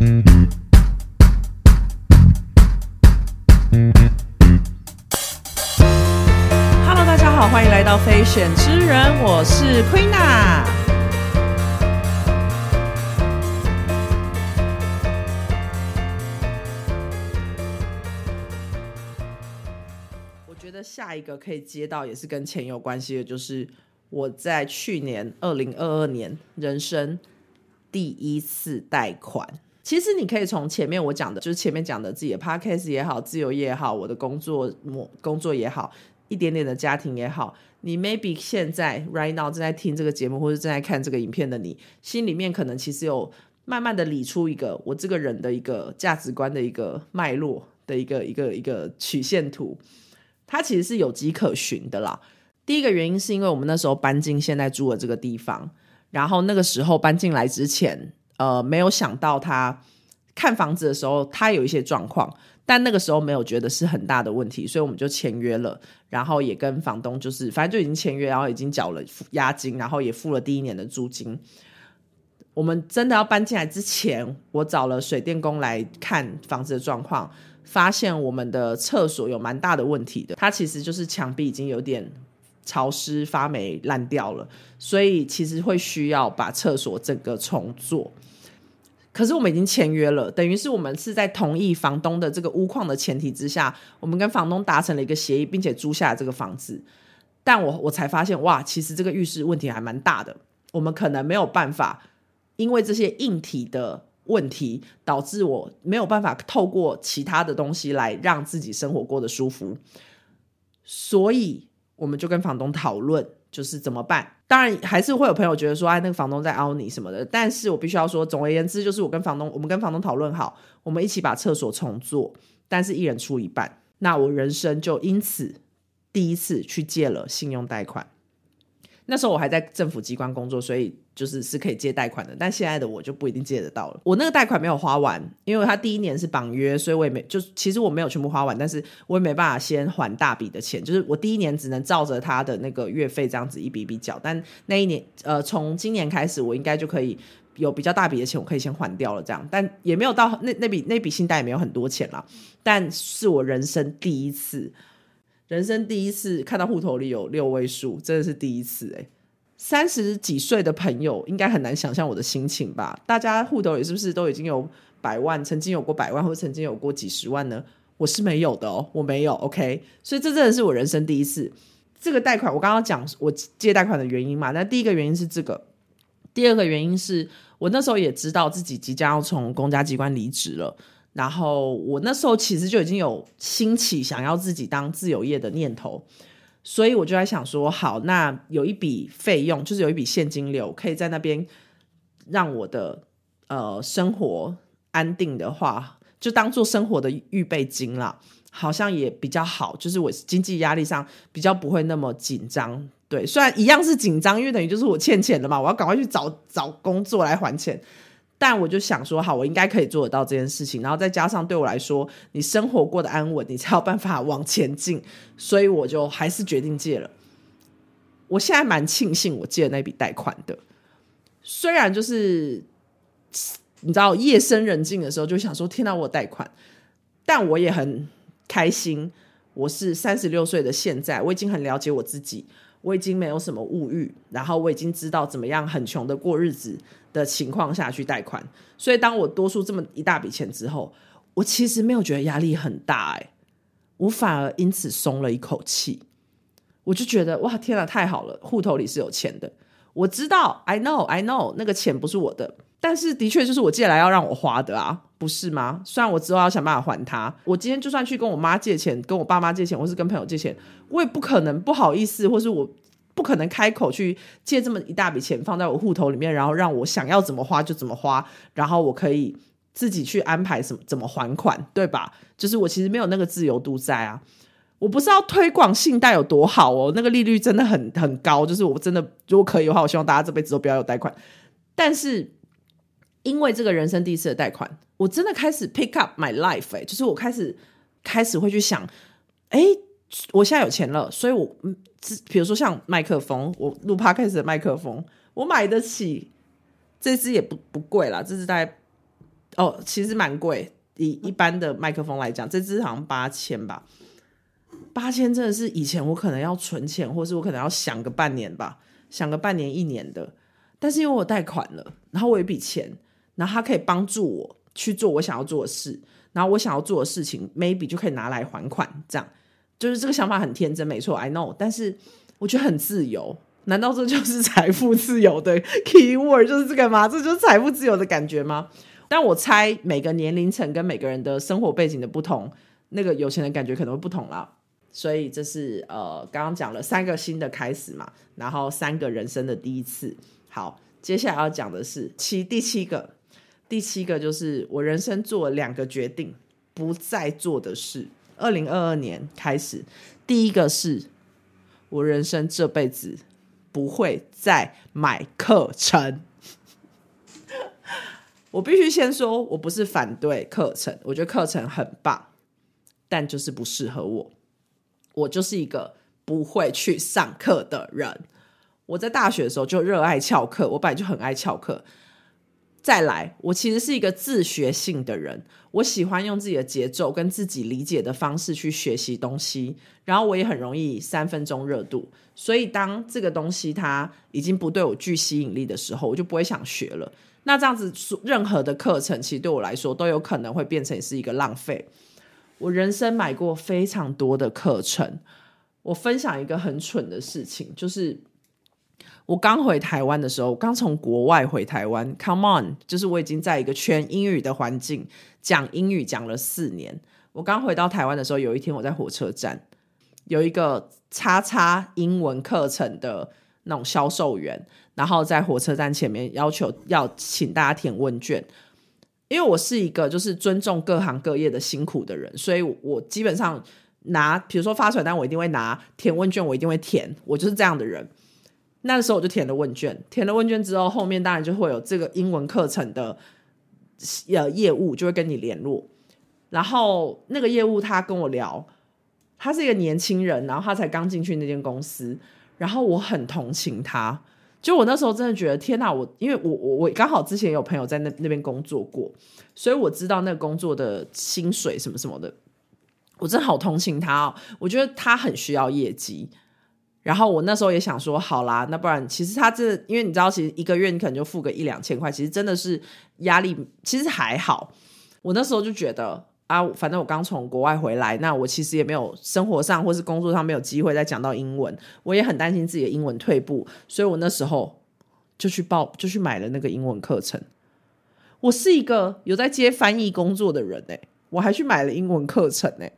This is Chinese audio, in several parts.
Hello，大家好，欢迎来到非选之人，我是 Queena。我觉得下一个可以接到也是跟钱有关系的，就是我在去年二零二二年人生第一次贷款。其实你可以从前面我讲的，就是前面讲的自己的 podcast 也好，自由业也好，我的工作我工作也好，一点点的家庭也好，你 maybe 现在 right now 正在听这个节目或者正在看这个影片的你，心里面可能其实有慢慢的理出一个我这个人的一个价值观的一个脉络的一个一个一个曲线图，它其实是有迹可循的啦。第一个原因是因为我们那时候搬进现在住的这个地方，然后那个时候搬进来之前。呃，没有想到他看房子的时候，他有一些状况，但那个时候没有觉得是很大的问题，所以我们就签约了，然后也跟房东就是反正就已经签约，然后已经缴了押金，然后也付了第一年的租金。我们真的要搬进来之前，我找了水电工来看房子的状况，发现我们的厕所有蛮大的问题的，它其实就是墙壁已经有点。潮湿发霉烂掉了，所以其实会需要把厕所整个重做。可是我们已经签约了，等于是我们是在同意房东的这个屋况的前提之下，我们跟房东达成了一个协议，并且租下了这个房子。但我我才发现，哇，其实这个浴室问题还蛮大的，我们可能没有办法，因为这些硬体的问题，导致我没有办法透过其他的东西来让自己生活过得舒服，所以。我们就跟房东讨论，就是怎么办。当然，还是会有朋友觉得说，哎，那个房东在凹你什么的。但是我必须要说，总而言之，就是我跟房东，我们跟房东讨论好，我们一起把厕所重做，但是一人出一半。那我人生就因此第一次去借了信用贷款。那时候我还在政府机关工作，所以就是是可以借贷款的。但现在的我就不一定借得到了。我那个贷款没有花完，因为他第一年是绑约，所以我也没就其实我没有全部花完，但是我也没办法先还大笔的钱。就是我第一年只能照着他的那个月费这样子一笔笔缴。但那一年呃，从今年开始，我应该就可以有比较大笔的钱，我可以先还掉了。这样，但也没有到那那笔那笔信贷也没有很多钱了。但是我人生第一次。人生第一次看到户头里有六位数，真的是第一次哎！三十几岁的朋友应该很难想象我的心情吧？大家户头里是不是都已经有百万，曾经有过百万，或者曾经有过几十万呢？我是没有的哦，我没有。OK，所以这真的是我人生第一次。这个贷款，我刚刚讲我借贷款的原因嘛？那第一个原因是这个，第二个原因是我那时候也知道自己即将要从公家机关离职了。然后我那时候其实就已经有兴起想要自己当自由业的念头，所以我就在想说，好，那有一笔费用，就是有一笔现金流，可以在那边让我的呃生活安定的话，就当做生活的预备金啦，好像也比较好，就是我经济压力上比较不会那么紧张。对，虽然一样是紧张，因为等于就是我欠钱了嘛，我要赶快去找找工作来还钱。但我就想说，好，我应该可以做得到这件事情。然后再加上对我来说，你生活过得安稳，你才有办法往前进。所以我就还是决定借了。我现在蛮庆幸我借了那笔贷款的。虽然就是你知道夜深人静的时候，就想说天哪，我贷款，但我也很开心。我是三十六岁的现在，我已经很了解我自己。我已经没有什么物欲，然后我已经知道怎么样很穷的过日子的情况下去贷款，所以当我多出这么一大笔钱之后，我其实没有觉得压力很大，哎，我反而因此松了一口气，我就觉得哇，天哪，太好了，户头里是有钱的，我知道，I know，I know，那个钱不是我的。但是的确就是我借来要让我花的啊，不是吗？虽然我之后要想办法还他，我今天就算去跟我妈借钱，跟我爸妈借钱，或是跟朋友借钱，我也不可能不好意思，或是我不可能开口去借这么一大笔钱放在我户头里面，然后让我想要怎么花就怎么花，然后我可以自己去安排什么怎么还款，对吧？就是我其实没有那个自由度在啊。我不是要推广信贷有多好哦，那个利率真的很很高，就是我真的如果可以的话，我希望大家这辈子都不要有贷款，但是。因为这个人生第一次的贷款，我真的开始 pick up my life，哎，就是我开始开始会去想，哎，我现在有钱了，所以我嗯，比如说像麦克风，我录 podcast 的麦克风，我买得起，这支也不不贵啦，这支大概哦，其实蛮贵，以一般的麦克风来讲，这支好像八千吧。八千真的是以前我可能要存钱，或是我可能要想个半年吧，想个半年一年的。但是因为我贷款了，然后我有一笔钱，然后它可以帮助我去做我想要做的事，然后我想要做的事情，maybe 就可以拿来还款。这样就是这个想法很天真，没错，I know。但是我觉得很自由，难道这就是财富自由的 key word 就是这个吗？这就是财富自由的感觉吗？但我猜每个年龄层跟每个人的生活背景的不同，那个有钱的感觉可能会不同啦。所以这是呃，刚刚讲了三个新的开始嘛，然后三个人生的第一次。好，接下来要讲的是七第七个，第七个就是我人生做了两个决定不再做的事。二零二二年开始，第一个是我人生这辈子不会再买课程。我必须先说，我不是反对课程，我觉得课程很棒，但就是不适合我。我就是一个不会去上课的人。我在大学的时候就热爱翘课，我本来就很爱翘课。再来，我其实是一个自学性的人，我喜欢用自己的节奏跟自己理解的方式去学习东西，然后我也很容易三分钟热度。所以当这个东西它已经不对我具吸引力的时候，我就不会想学了。那这样子，任何的课程其实对我来说都有可能会变成是一个浪费。我人生买过非常多的课程，我分享一个很蠢的事情，就是我刚回台湾的时候，刚从国外回台湾，Come on，就是我已经在一个全英语的环境讲英语讲了四年。我刚回到台湾的时候，有一天我在火车站，有一个叉叉英文课程的那种销售员，然后在火车站前面要求要请大家填问卷。因为我是一个就是尊重各行各业的辛苦的人，所以我基本上拿，比如说发传单，我一定会拿；填问卷，我一定会填。我就是这样的人。那时候我就填了问卷，填了问卷之后，后面当然就会有这个英文课程的呃业务就会跟你联络。然后那个业务他跟我聊，他是一个年轻人，然后他才刚进去那间公司，然后我很同情他。就我那时候真的觉得天哪！我因为我我我刚好之前有朋友在那那边工作过，所以我知道那个工作的薪水什么什么的。我真的好同情他哦，我觉得他很需要业绩。然后我那时候也想说，好啦，那不然其实他这因为你知道，其实一个月你可能就付个一两千块，其实真的是压力，其实还好。我那时候就觉得。啊，反正我刚从国外回来，那我其实也没有生活上或是工作上没有机会再讲到英文，我也很担心自己的英文退步，所以我那时候就去报，就去买了那个英文课程。我是一个有在接翻译工作的人哎，我还去买了英文课程哎，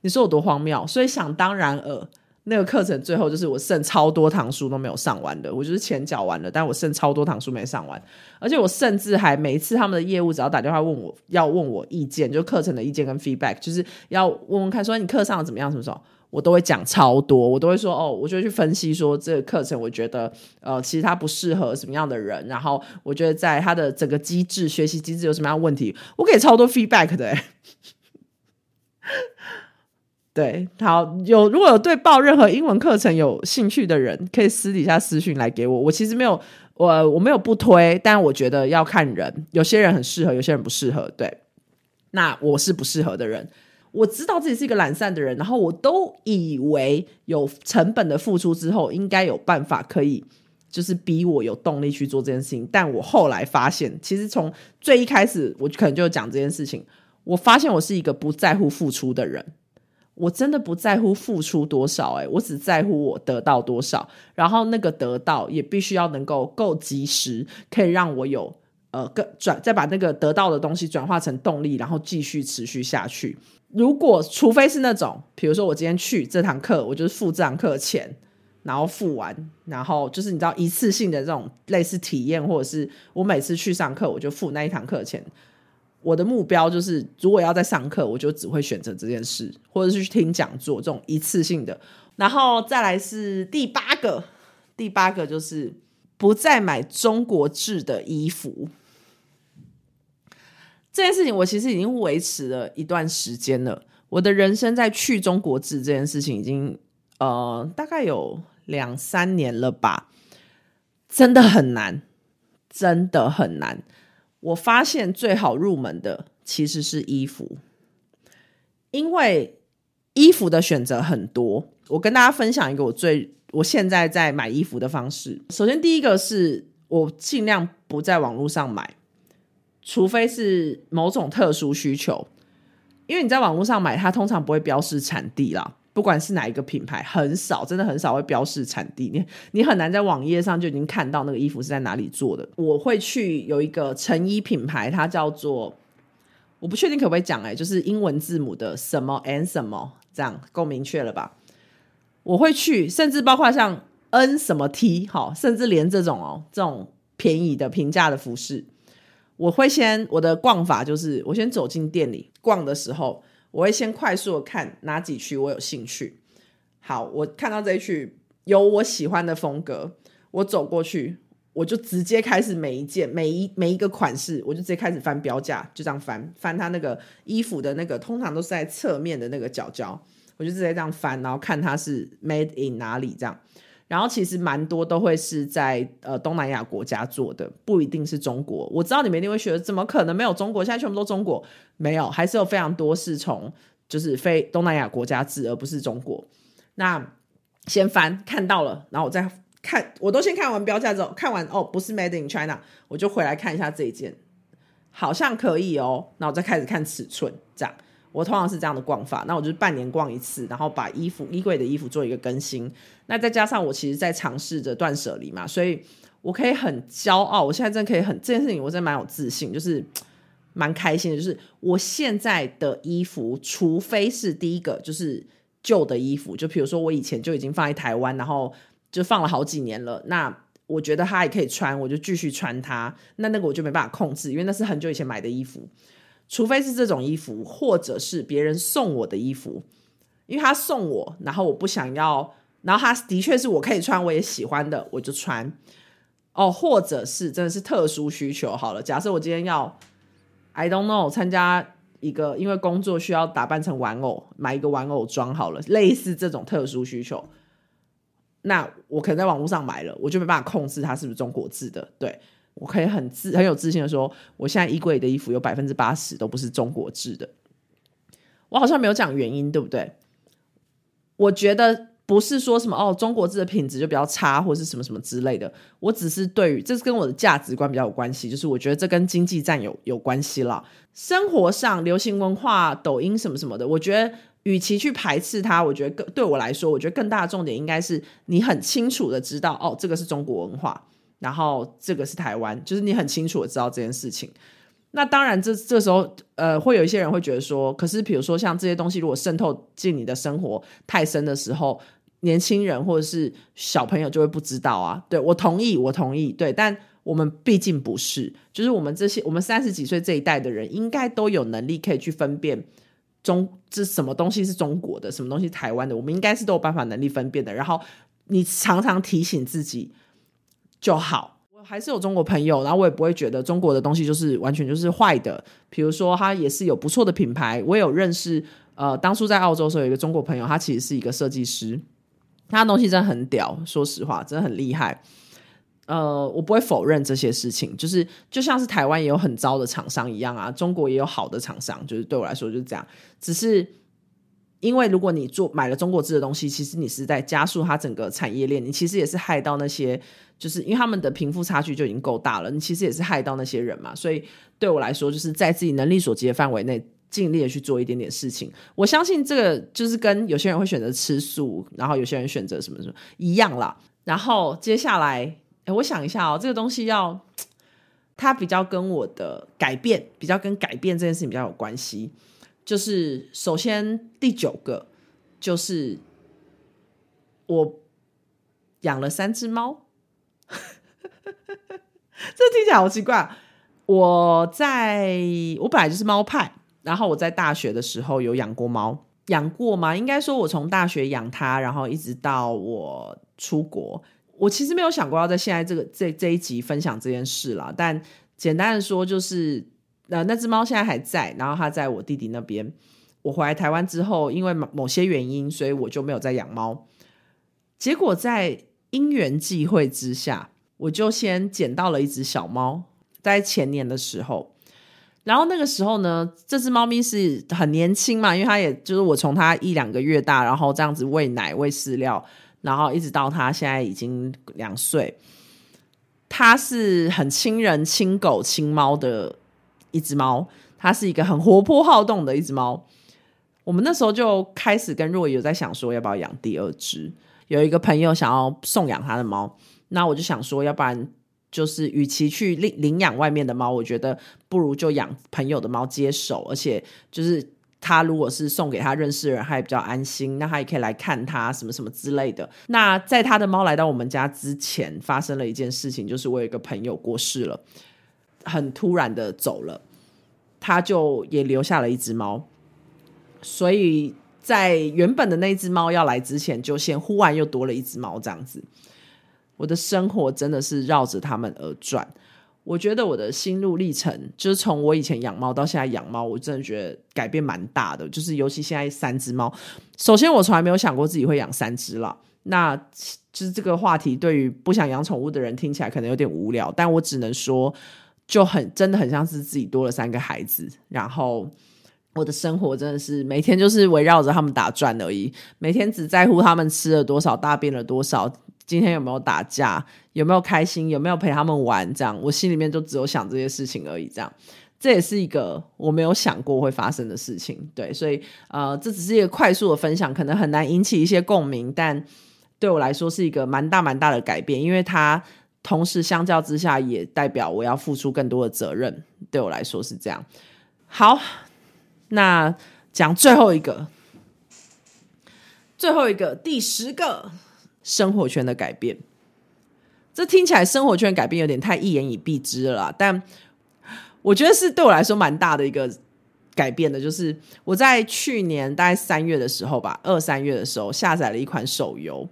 你说有多荒谬？所以想当然尔。那个课程最后就是我剩超多堂书都没有上完的，我就是钱缴完了，但我剩超多堂书没上完，而且我甚至还每一次他们的业务只要打电话问我要问我意见，就课程的意见跟 feedback，就是要问问看说你课上怎么样什么时候，我都会讲超多，我都会说哦，我就去分析说这个课程我觉得呃其实它不适合什么样的人，然后我觉得在它的整个机制学习机制有什么样问题，我给超多 feedback 的。对，好有如果有对报任何英文课程有兴趣的人，可以私底下私讯来给我。我其实没有，我我没有不推，但我觉得要看人，有些人很适合，有些人不适合。对，那我是不适合的人。我知道自己是一个懒散的人，然后我都以为有成本的付出之后，应该有办法可以就是逼我有动力去做这件事情。但我后来发现，其实从最一开始，我可能就讲这件事情，我发现我是一个不在乎付出的人。我真的不在乎付出多少，哎，我只在乎我得到多少，然后那个得到也必须要能够够及时，可以让我有呃，更转再把那个得到的东西转化成动力，然后继续持续下去。如果除非是那种，比如说我今天去这堂课，我就是付这堂课钱，然后付完，然后就是你知道一次性的这种类似体验，或者是我每次去上课我就付那一堂课钱。我的目标就是，如果要在上课，我就只会选择这件事，或者是去听讲座这种一次性的。然后再来是第八个，第八个就是不再买中国制的衣服。这件事情我其实已经维持了一段时间了。我的人生在去中国制这件事情已经呃大概有两三年了吧，真的很难，真的很难。我发现最好入门的其实是衣服，因为衣服的选择很多。我跟大家分享一个我最我现在在买衣服的方式。首先，第一个是我尽量不在网络上买，除非是某种特殊需求。因为你在网络上买，它通常不会标示产地啦，不管是哪一个品牌，很少，真的很少会标示产地。你你很难在网页上就已经看到那个衣服是在哪里做的。我会去有一个成衣品牌，它叫做我不确定可不可以讲哎，就是英文字母的什么 and 什么，这样够明确了吧？我会去，甚至包括像 N 什么 T 好，甚至连这种哦，这种便宜的平价的服饰。我会先我的逛法就是，我先走进店里逛的时候，我会先快速的看哪几区我有兴趣。好，我看到这一区有我喜欢的风格，我走过去，我就直接开始每一件、每一每一个款式，我就直接开始翻标价，就这样翻翻它那个衣服的那个，通常都是在侧面的那个角角，我就直接这样翻，然后看它是 made in 哪里这样。然后其实蛮多都会是在呃东南亚国家做的，不一定是中国。我知道你们一定会觉得，怎么可能没有中国？现在全部都中国，没有，还是有非常多是从就是非东南亚国家制，而不是中国。那先翻看到了，然后我再看，我都先看完标价之后，看完哦不是 Made in China，我就回来看一下这一件，好像可以哦，那我再开始看尺寸，这样。我通常是这样的逛法，那我就是半年逛一次，然后把衣服衣柜的衣服做一个更新。那再加上我其实在尝试着断舍离嘛，所以我可以很骄傲，我现在真的可以很这件事情，我真的蛮有自信，就是蛮开心的。就是我现在的衣服，除非是第一个就是旧的衣服，就比如说我以前就已经放在台湾，然后就放了好几年了，那我觉得它也可以穿，我就继续穿它。那那个我就没办法控制，因为那是很久以前买的衣服。除非是这种衣服，或者是别人送我的衣服，因为他送我，然后我不想要，然后他的确是我可以穿，我也喜欢的，我就穿。哦，或者是真的是特殊需求，好了，假设我今天要，I don't know，参加一个因为工作需要打扮成玩偶，买一个玩偶装好了，类似这种特殊需求，那我可能在网络上买了，我就没办法控制它是不是中国制的，对。我可以很自很有自信的说，我现在衣柜的衣服有百分之八十都不是中国制的。我好像没有讲原因，对不对？我觉得不是说什么哦，中国制的品质就比较差，或是什么什么之类的。我只是对于这是跟我的价值观比较有关系，就是我觉得这跟经济占有有关系了。生活上流行文化、抖音什么什么的，我觉得与其去排斥它，我觉得更对我来说，我觉得更大的重点应该是你很清楚的知道，哦，这个是中国文化。然后这个是台湾，就是你很清楚的知道这件事情。那当然，这这时候呃，会有一些人会觉得说，可是比如说像这些东西，如果渗透进你的生活太深的时候，年轻人或者是小朋友就会不知道啊。对我同意，我同意。对，但我们毕竟不是，就是我们这些我们三十几岁这一代的人，应该都有能力可以去分辨中这什么东西是中国的，什么东西台湾的，我们应该是都有办法能力分辨的。然后你常常提醒自己。就好，我还是有中国朋友，然后我也不会觉得中国的东西就是完全就是坏的。比如说，他也是有不错的品牌。我有认识，呃，当初在澳洲的时候有一个中国朋友，他其实是一个设计师，他的东西真的很屌，说实话，真的很厉害。呃，我不会否认这些事情，就是就像是台湾也有很糟的厂商一样啊，中国也有好的厂商，就是对我来说就是这样，只是。因为如果你做买了中国制的东西，其实你是在加速它整个产业链，你其实也是害到那些，就是因为他们的贫富差距就已经够大了，你其实也是害到那些人嘛。所以对我来说，就是在自己能力所及的范围内，尽力的去做一点点事情。我相信这个就是跟有些人会选择吃素，然后有些人选择什么什么一样啦。然后接下来，我想一下哦，这个东西要它比较跟我的改变，比较跟改变这件事情比较有关系。就是首先第九个，就是我养了三只猫，这听起来好奇怪。我在我本来就是猫派，然后我在大学的时候有养过猫，养过吗？应该说，我从大学养它，然后一直到我出国，我其实没有想过要在现在这个这这一集分享这件事啦。但简单的说，就是。那那只猫现在还在，然后它在我弟弟那边。我回来台湾之后，因为某些原因，所以我就没有再养猫。结果在因缘际会之下，我就先捡到了一只小猫。在前年的时候。然后那个时候呢，这只猫咪是很年轻嘛，因为它也就是我从它一两个月大，然后这样子喂奶、喂饲料，然后一直到它现在已经两岁。它是很亲人、亲狗、亲猫的一只猫，它是一个很活泼好动的一只猫。我们那时候就开始跟若有在想说，要不要养第二只？有一个朋友想要送养他的猫，那我就想说，要不然。就是与其去领领养外面的猫，我觉得不如就养朋友的猫接手，而且就是他如果是送给他认识的人，他也比较安心，那他也可以来看他什么什么之类的。那在他的猫来到我们家之前，发生了一件事情，就是我有一个朋友过世了，很突然的走了，他就也留下了一只猫，所以在原本的那只猫要来之前，就先忽然又多了一只猫这样子。我的生活真的是绕着他们而转。我觉得我的心路历程，就是从我以前养猫到现在养猫，我真的觉得改变蛮大的。就是尤其现在三只猫，首先我从来没有想过自己会养三只了。那就是这个话题对于不想养宠物的人听起来可能有点无聊，但我只能说，就很真的很像是自己多了三个孩子。然后我的生活真的是每天就是围绕着他们打转而已，每天只在乎他们吃了多少，大便了多少。今天有没有打架？有没有开心？有没有陪他们玩？这样，我心里面就只有想这些事情而已。这样，这也是一个我没有想过会发生的事情。对，所以呃，这只是一个快速的分享，可能很难引起一些共鸣，但对我来说是一个蛮大蛮大的改变，因为它同时相较之下也代表我要付出更多的责任。对我来说是这样。好，那讲最后一个，最后一个第十个。生活圈的改变，这听起来生活圈改变有点太一言以蔽之了，但我觉得是对我来说蛮大的一个改变的，就是我在去年大概三月的时候吧，二三月的时候下载了一款手游，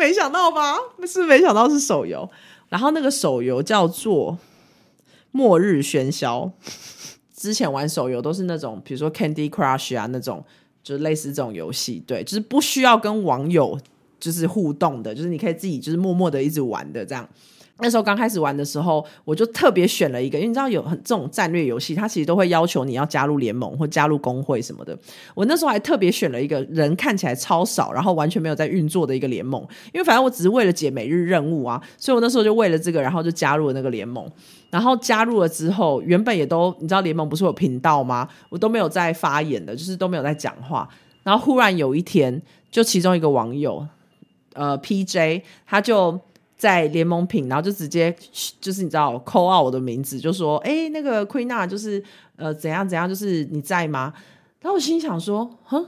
没想到吧？是没想到是手游，然后那个手游叫做《末日喧嚣》。之前玩手游都是那种，比如说 Candy Crush 啊那种，就是类似这种游戏，对，就是不需要跟网友。就是互动的，就是你可以自己就是默默的一直玩的这样。那时候刚开始玩的时候，我就特别选了一个，因为你知道有很这种战略游戏，它其实都会要求你要加入联盟或加入工会什么的。我那时候还特别选了一个人看起来超少，然后完全没有在运作的一个联盟，因为反正我只是为了解每日任务啊，所以我那时候就为了这个，然后就加入了那个联盟。然后加入了之后，原本也都你知道联盟不是有频道吗？我都没有在发言的，就是都没有在讲话。然后忽然有一天，就其中一个网友。呃，P.J. 他就在联盟品，然后就直接就是你知道扣 out 我的名字，就说：“哎，那个 Queena 就是呃怎样怎样，就是你在吗？”然后我心想说：“哼，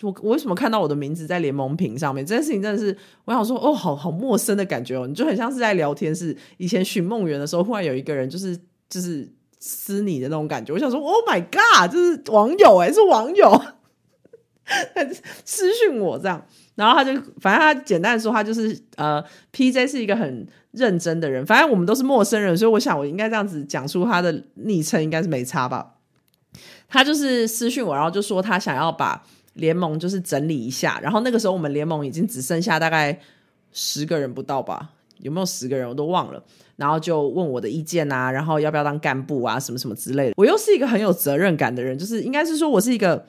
我我为什么看到我的名字在联盟屏上面？这件事情真的是，我想说，哦，好好陌生的感觉哦，你就很像是在聊天，是以前寻梦园的时候，忽然有一个人就是就是私你的那种感觉。我想说，Oh my God，就是网友哎，是网友 私讯我这样。”然后他就，反正他简单的说，他就是呃，P J 是一个很认真的人。反正我们都是陌生人，所以我想我应该这样子讲出他的昵称，应该是没差吧。他就是私讯我，然后就说他想要把联盟就是整理一下。然后那个时候我们联盟已经只剩下大概十个人不到吧？有没有十个人我都忘了。然后就问我的意见啊，然后要不要当干部啊，什么什么之类的。我又是一个很有责任感的人，就是应该是说我是一个，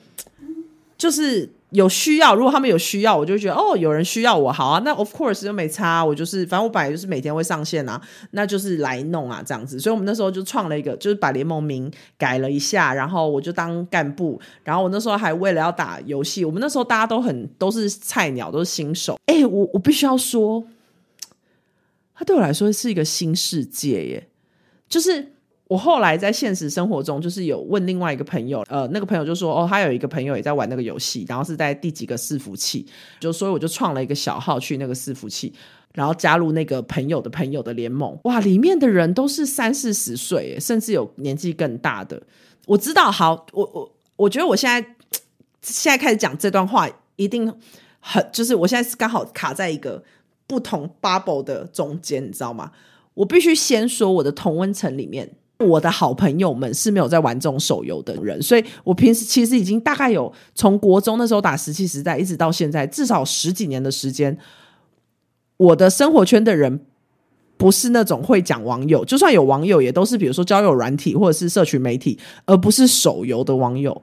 就是。有需要，如果他们有需要，我就觉得哦，有人需要我，好啊，那 of course 就没差，我就是反正我本来就是每天会上线啊，那就是来弄啊这样子，所以我们那时候就创了一个，就是把联盟名改了一下，然后我就当干部，然后我那时候还为了要打游戏，我们那时候大家都很都是菜鸟，都是新手，哎，我我必须要说，他对我来说是一个新世界耶，就是。我后来在现实生活中，就是有问另外一个朋友，呃，那个朋友就说，哦，他有一个朋友也在玩那个游戏，然后是在第几个伺服器，就所以我就创了一个小号去那个伺服器，然后加入那个朋友的朋友的联盟。哇，里面的人都是三四十岁，甚至有年纪更大的。我知道，好，我我我觉得我现在现在开始讲这段话，一定很就是我现在是刚好卡在一个不同 bubble 的中间，你知道吗？我必须先说我的同温层里面。我的好朋友们是没有在玩这种手游的人，所以我平时其实已经大概有从国中那时候打石器时代，一直到现在至少十几年的时间，我的生活圈的人不是那种会讲网友，就算有网友，也都是比如说交友软体或者是社群媒体，而不是手游的网友。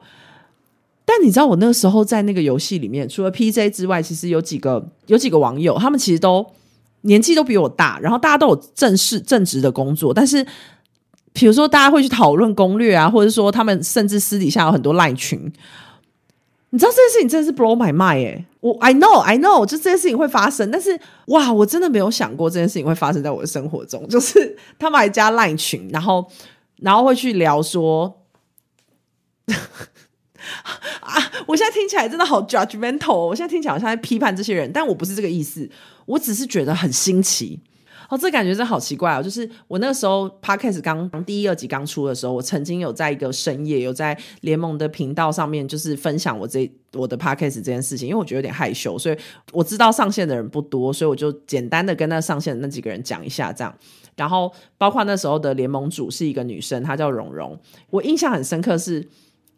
但你知道，我那个时候在那个游戏里面，除了 PJ 之外，其实有几个有几个网友，他们其实都年纪都比我大，然后大家都有正式正职的工作，但是。比如说，大家会去讨论攻略啊，或者说他们甚至私底下有很多赖群。你知道这件事情真的是 blow my mind 哎！我 I know I know，就这件事情会发生，但是哇，我真的没有想过这件事情会发生在我的生活中。就是他们还加赖群，然后然后会去聊说 啊，我现在听起来真的好 judgmental，我现在听起来好像在批判这些人，但我不是这个意思，我只是觉得很新奇。哦，这感觉真好奇怪哦！就是我那个时候 podcast 刚第一、二集刚出的时候，我曾经有在一个深夜，有在联盟的频道上面，就是分享我这我的 podcast 这件事情，因为我觉得有点害羞，所以我知道上线的人不多，所以我就简单的跟那上线的那几个人讲一下这样。然后包括那时候的联盟主是一个女生，她叫蓉蓉，我印象很深刻，是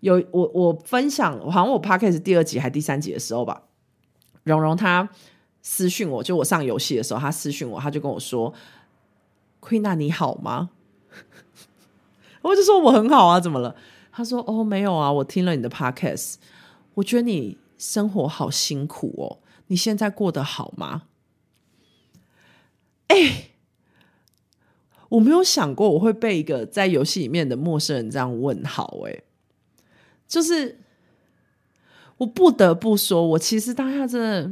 有我我分享，好像我 podcast 第二集还第三集的时候吧，蓉蓉她。私讯我，就我上游戏的时候，他私讯我，他就跟我说：“Queen 娜你好吗？” 我就说我很好啊，怎么了？他说：“哦，没有啊，我听了你的 podcast，我觉得你生活好辛苦哦，你现在过得好吗？”哎，我没有想过我会被一个在游戏里面的陌生人这样问好，哎，就是我不得不说，我其实当下真的。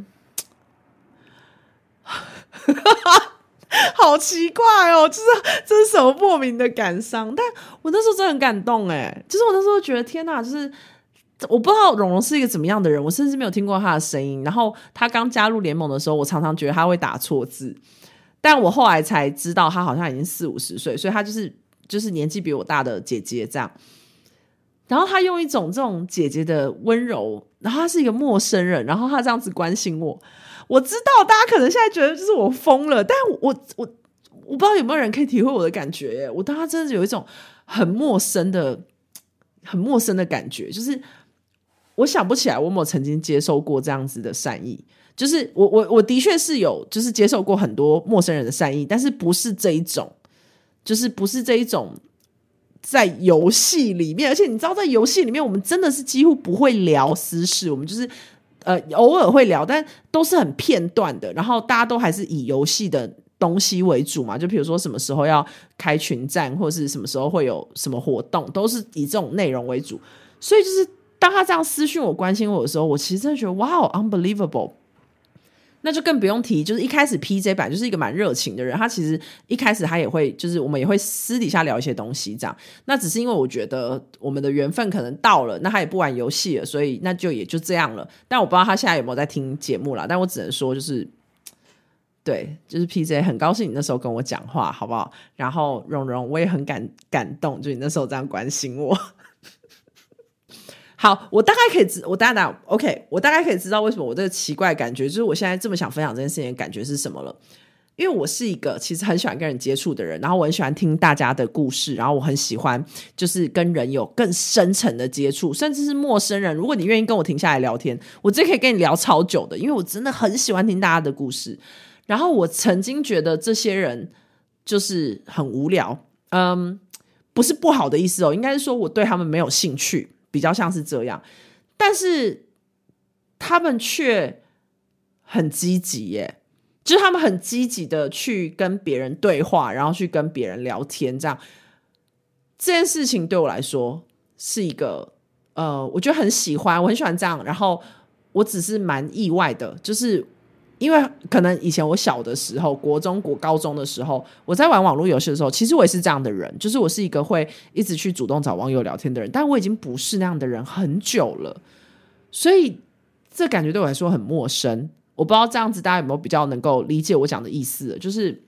好奇怪哦，就是这是什么莫名的感伤？但我那时候真的很感动哎，就是我那时候觉得天哪，就是我不知道蓉蓉是一个怎么样的人，我甚至没有听过她的声音。然后她刚加入联盟的时候，我常常觉得她会打错字，但我后来才知道她好像已经四五十岁，所以她就是就是年纪比我大的姐姐这样。然后她用一种这种姐姐的温柔，然后她是一个陌生人，然后她这样子关心我。我知道大家可能现在觉得就是我疯了，但我我我不知道有没有人可以体会我的感觉耶！我当时真的有一种很陌生的、很陌生的感觉，就是我想不起来我有没有曾经接受过这样子的善意。就是我我我的确是有，就是接受过很多陌生人的善意，但是不是这一种，就是不是这一种在游戏里面，而且你知道，在游戏里面我们真的是几乎不会聊私事，我们就是。呃，偶尔会聊，但都是很片段的。然后大家都还是以游戏的东西为主嘛，就比如说什么时候要开群战，或者是什么时候会有什么活动，都是以这种内容为主。所以就是当他这样私讯我、关心我的时候，我其实真的觉得哇，unbelievable。那就更不用提，就是一开始 P J 版就是一个蛮热情的人，他其实一开始他也会，就是我们也会私底下聊一些东西这样。那只是因为我觉得我们的缘分可能到了，那他也不玩游戏了，所以那就也就这样了。但我不知道他现在有没有在听节目了，但我只能说就是，对，就是 P J 很高兴你那时候跟我讲话，好不好？然后蓉蓉我也很感感动，就你那时候这样关心我。好，我大概可以知，我大概 OK，我大概可以知道为什么我这个奇怪感觉，就是我现在这么想分享这件事情的感觉是什么了。因为我是一个其实很喜欢跟人接触的人，然后我很喜欢听大家的故事，然后我很喜欢就是跟人有更深层的接触，甚至是陌生人。如果你愿意跟我停下来聊天，我这可以跟你聊超久的，因为我真的很喜欢听大家的故事。然后我曾经觉得这些人就是很无聊，嗯，不是不好的意思哦，应该是说我对他们没有兴趣。比较像是这样，但是他们却很积极耶，就是他们很积极的去跟别人对话，然后去跟别人聊天，这样这件事情对我来说是一个呃，我觉得很喜欢，我很喜欢这样。然后我只是蛮意外的，就是。因为可能以前我小的时候，国中、国高中的时候，我在玩网络游戏的时候，其实我也是这样的人，就是我是一个会一直去主动找网友聊天的人，但我已经不是那样的人很久了，所以这感觉对我来说很陌生。我不知道这样子大家有没有比较能够理解我讲的意思？就是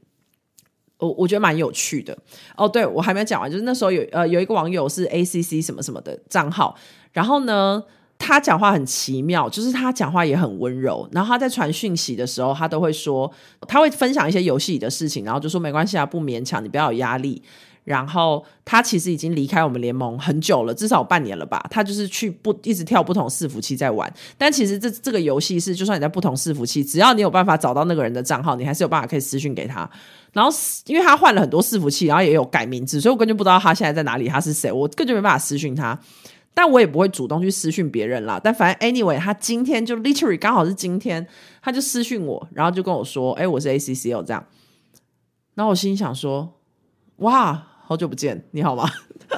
我我觉得蛮有趣的哦。对我还没讲完，就是那时候有呃有一个网友是 A C C 什么什么的账号，然后呢。他讲话很奇妙，就是他讲话也很温柔。然后他在传讯息的时候，他都会说，他会分享一些游戏里的事情，然后就说没关系啊，不勉强，你不要有压力。然后他其实已经离开我们联盟很久了，至少半年了吧。他就是去不一直跳不同伺服器在玩，但其实这这个游戏是，就算你在不同伺服器，只要你有办法找到那个人的账号，你还是有办法可以私讯给他。然后因为他换了很多伺服器，然后也有改名字，所以我根本就不知道他现在在哪里，他是谁，我根本就没办法私讯他。但我也不会主动去私讯别人啦。但反正 anyway，他今天就 literally 刚好是今天，他就私讯我，然后就跟我说：“哎，我是 ACCO 这样。”然后我心想说：“哇！”好久不见，你好吗？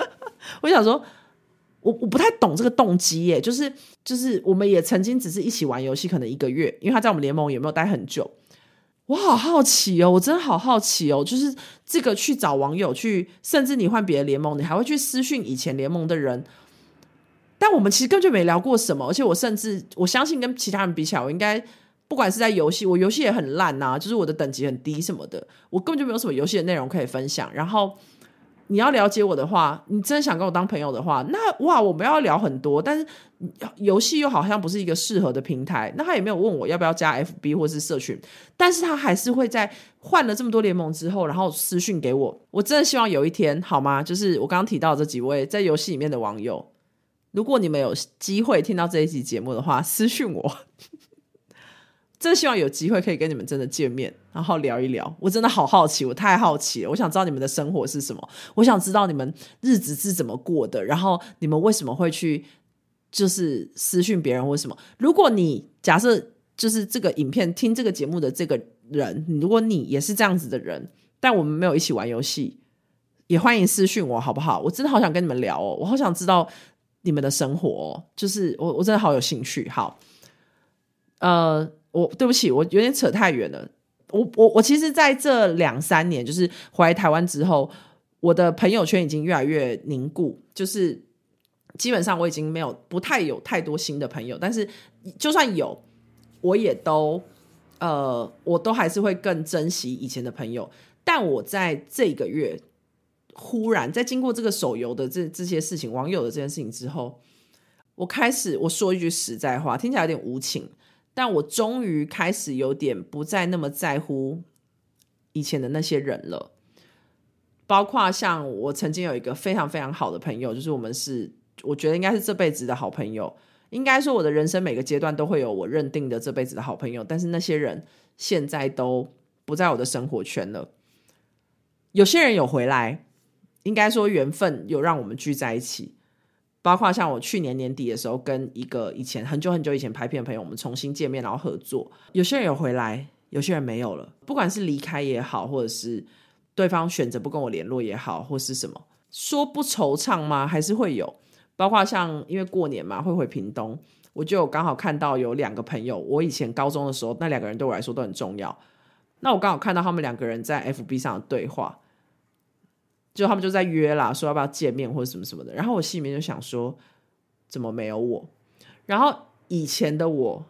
我想说，我我不太懂这个动机耶，就是就是我们也曾经只是一起玩游戏，可能一个月，因为他在我们联盟也没有待很久？我好好奇哦，我真的好好奇哦，就是这个去找网友去，甚至你换别的联盟，你还会去私讯以前联盟的人，但我们其实根本就没聊过什么，而且我甚至我相信跟其他人比起来，我应该。不管是在游戏，我游戏也很烂呐，就是我的等级很低什么的，我根本就没有什么游戏的内容可以分享，然后。你要了解我的话，你真的想跟我当朋友的话，那哇，我们要聊很多。但是游戏又好像不是一个适合的平台，那他也没有问我要不要加 FB 或是社群，但是他还是会在换了这么多联盟之后，然后私讯给我。我真的希望有一天，好吗？就是我刚刚提到这几位在游戏里面的网友，如果你们有机会听到这一集节目的话，私讯我。真希望有机会可以跟你们真的见面，然后聊一聊。我真的好好奇，我太好奇了。我想知道你们的生活是什么，我想知道你们日子是怎么过的，然后你们为什么会去就是私讯别人？为什么？如果你假设就是这个影片听这个节目的这个人，如果你也是这样子的人，但我们没有一起玩游戏，也欢迎私讯我，好不好？我真的好想跟你们聊哦，我好想知道你们的生活，就是我我真的好有兴趣。好，呃。我对不起，我有点扯太远了。我我我其实在这两三年，就是回来台湾之后，我的朋友圈已经越来越凝固，就是基本上我已经没有不太有太多新的朋友。但是就算有，我也都呃，我都还是会更珍惜以前的朋友。但我在这个月忽然在经过这个手游的这这些事情，网友的这件事情之后，我开始我说一句实在话，听起来有点无情。但我终于开始有点不再那么在乎以前的那些人了，包括像我曾经有一个非常非常好的朋友，就是我们是我觉得应该是这辈子的好朋友。应该说我的人生每个阶段都会有我认定的这辈子的好朋友，但是那些人现在都不在我的生活圈了。有些人有回来，应该说缘分有让我们聚在一起。包括像我去年年底的时候，跟一个以前很久很久以前拍片的朋友，我们重新见面，然后合作。有些人有回来，有些人没有了。不管是离开也好，或者是对方选择不跟我联络也好，或是什么，说不惆怅吗？还是会有。包括像因为过年嘛，会回屏东，我就刚好看到有两个朋友，我以前高中的时候，那两个人对我来说都很重要。那我刚好看到他们两个人在 FB 上的对话。就他们就在约啦，说要不要见面或者什么什么的。然后我心里面就想说，怎么没有我？然后以前的我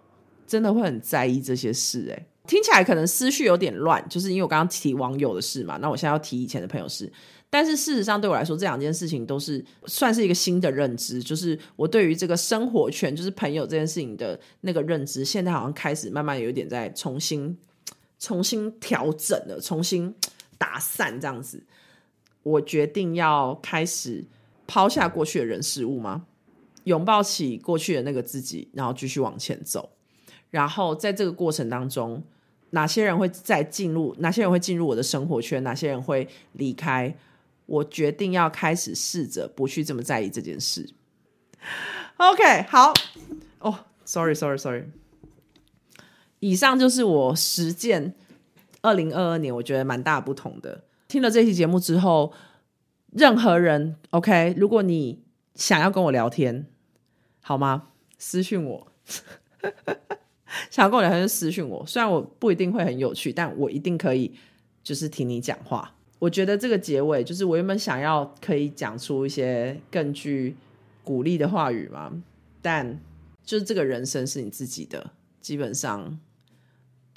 真的会很在意这些事。诶，听起来可能思绪有点乱，就是因为我刚刚提网友的事嘛。那我现在要提以前的朋友事，但是事实上对我来说，这两件事情都是算是一个新的认知，就是我对于这个生活圈，就是朋友这件事情的那个认知，现在好像开始慢慢有一点在重新重新调整了，重新打散这样子。我决定要开始抛下过去的人事物吗？拥抱起过去的那个自己，然后继续往前走。然后在这个过程当中，哪些人会再进入？哪些人会进入我的生活圈？哪些人会离开？我决定要开始试着不去这么在意这件事。OK，好。哦，Sorry，Sorry，Sorry。以上就是我实践二零二二年，我觉得蛮大不同的。听了这期节目之后，任何人 OK，如果你想要跟我聊天，好吗？私讯我，想要跟我聊天就私讯我。虽然我不一定会很有趣，但我一定可以就是听你讲话。我觉得这个结尾就是我原本想要可以讲出一些更具鼓励的话语嘛，但就是这个人生是你自己的，基本上。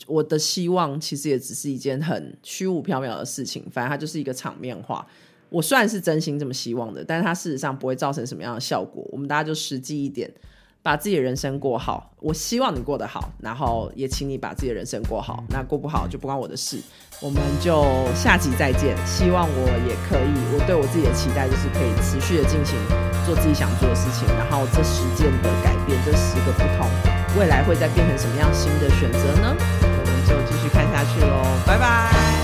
我的希望其实也只是一件很虚无缥缈的事情，反正它就是一个场面化。我虽然是真心这么希望的，但是它事实上不会造成什么样的效果。我们大家就实际一点，把自己的人生过好。我希望你过得好，然后也请你把自己的人生过好。那过不好就不关我的事。我们就下集再见。希望我也可以，我对我自己的期待就是可以持续的进行做自己想做的事情。然后这十件的改变，这十个不同，未来会再变成什么样新的选择呢？就继续看下去喽。拜拜。